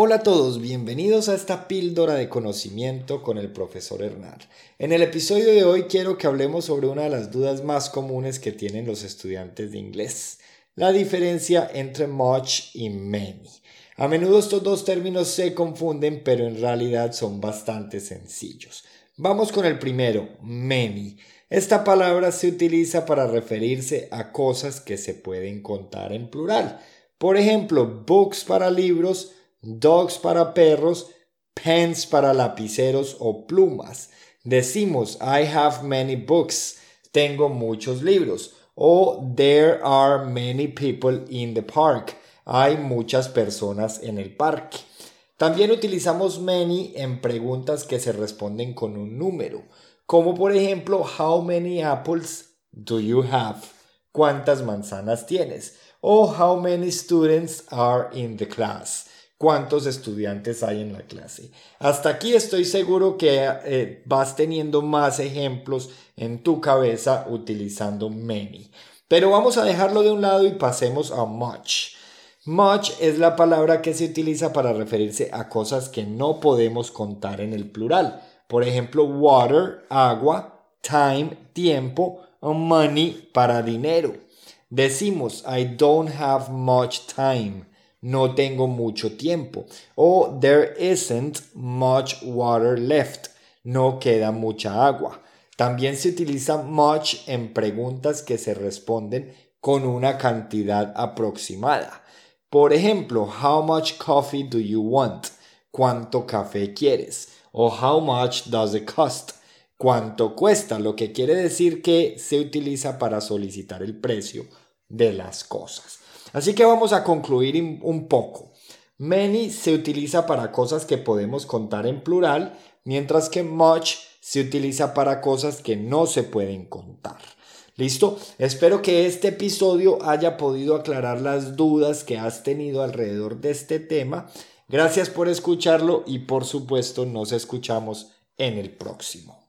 Hola a todos, bienvenidos a esta píldora de conocimiento con el profesor Hernán. En el episodio de hoy quiero que hablemos sobre una de las dudas más comunes que tienen los estudiantes de inglés, la diferencia entre much y many. A menudo estos dos términos se confunden, pero en realidad son bastante sencillos. Vamos con el primero, many. Esta palabra se utiliza para referirse a cosas que se pueden contar en plural. Por ejemplo, books para libros, dogs para perros, pens para lapiceros o plumas. Decimos I have many books, tengo muchos libros. O there are many people in the park, hay muchas personas en el parque. También utilizamos many en preguntas que se responden con un número, como por ejemplo how many apples do you have? ¿Cuántas manzanas tienes? O how many students are in the class? Cuántos estudiantes hay en la clase. Hasta aquí estoy seguro que eh, vas teniendo más ejemplos en tu cabeza utilizando many. Pero vamos a dejarlo de un lado y pasemos a much. Much es la palabra que se utiliza para referirse a cosas que no podemos contar en el plural. Por ejemplo, water, agua, time, tiempo, money para dinero. Decimos, I don't have much time no tengo mucho tiempo. O there isn't much water left. No queda mucha agua. También se utiliza much en preguntas que se responden con una cantidad aproximada. Por ejemplo, how much coffee do you want? ¿Cuánto café quieres? O how much does it cost? ¿Cuánto cuesta? Lo que quiere decir que se utiliza para solicitar el precio de las cosas. Así que vamos a concluir un poco. Many se utiliza para cosas que podemos contar en plural, mientras que much se utiliza para cosas que no se pueden contar. ¿Listo? Espero que este episodio haya podido aclarar las dudas que has tenido alrededor de este tema. Gracias por escucharlo y por supuesto nos escuchamos en el próximo.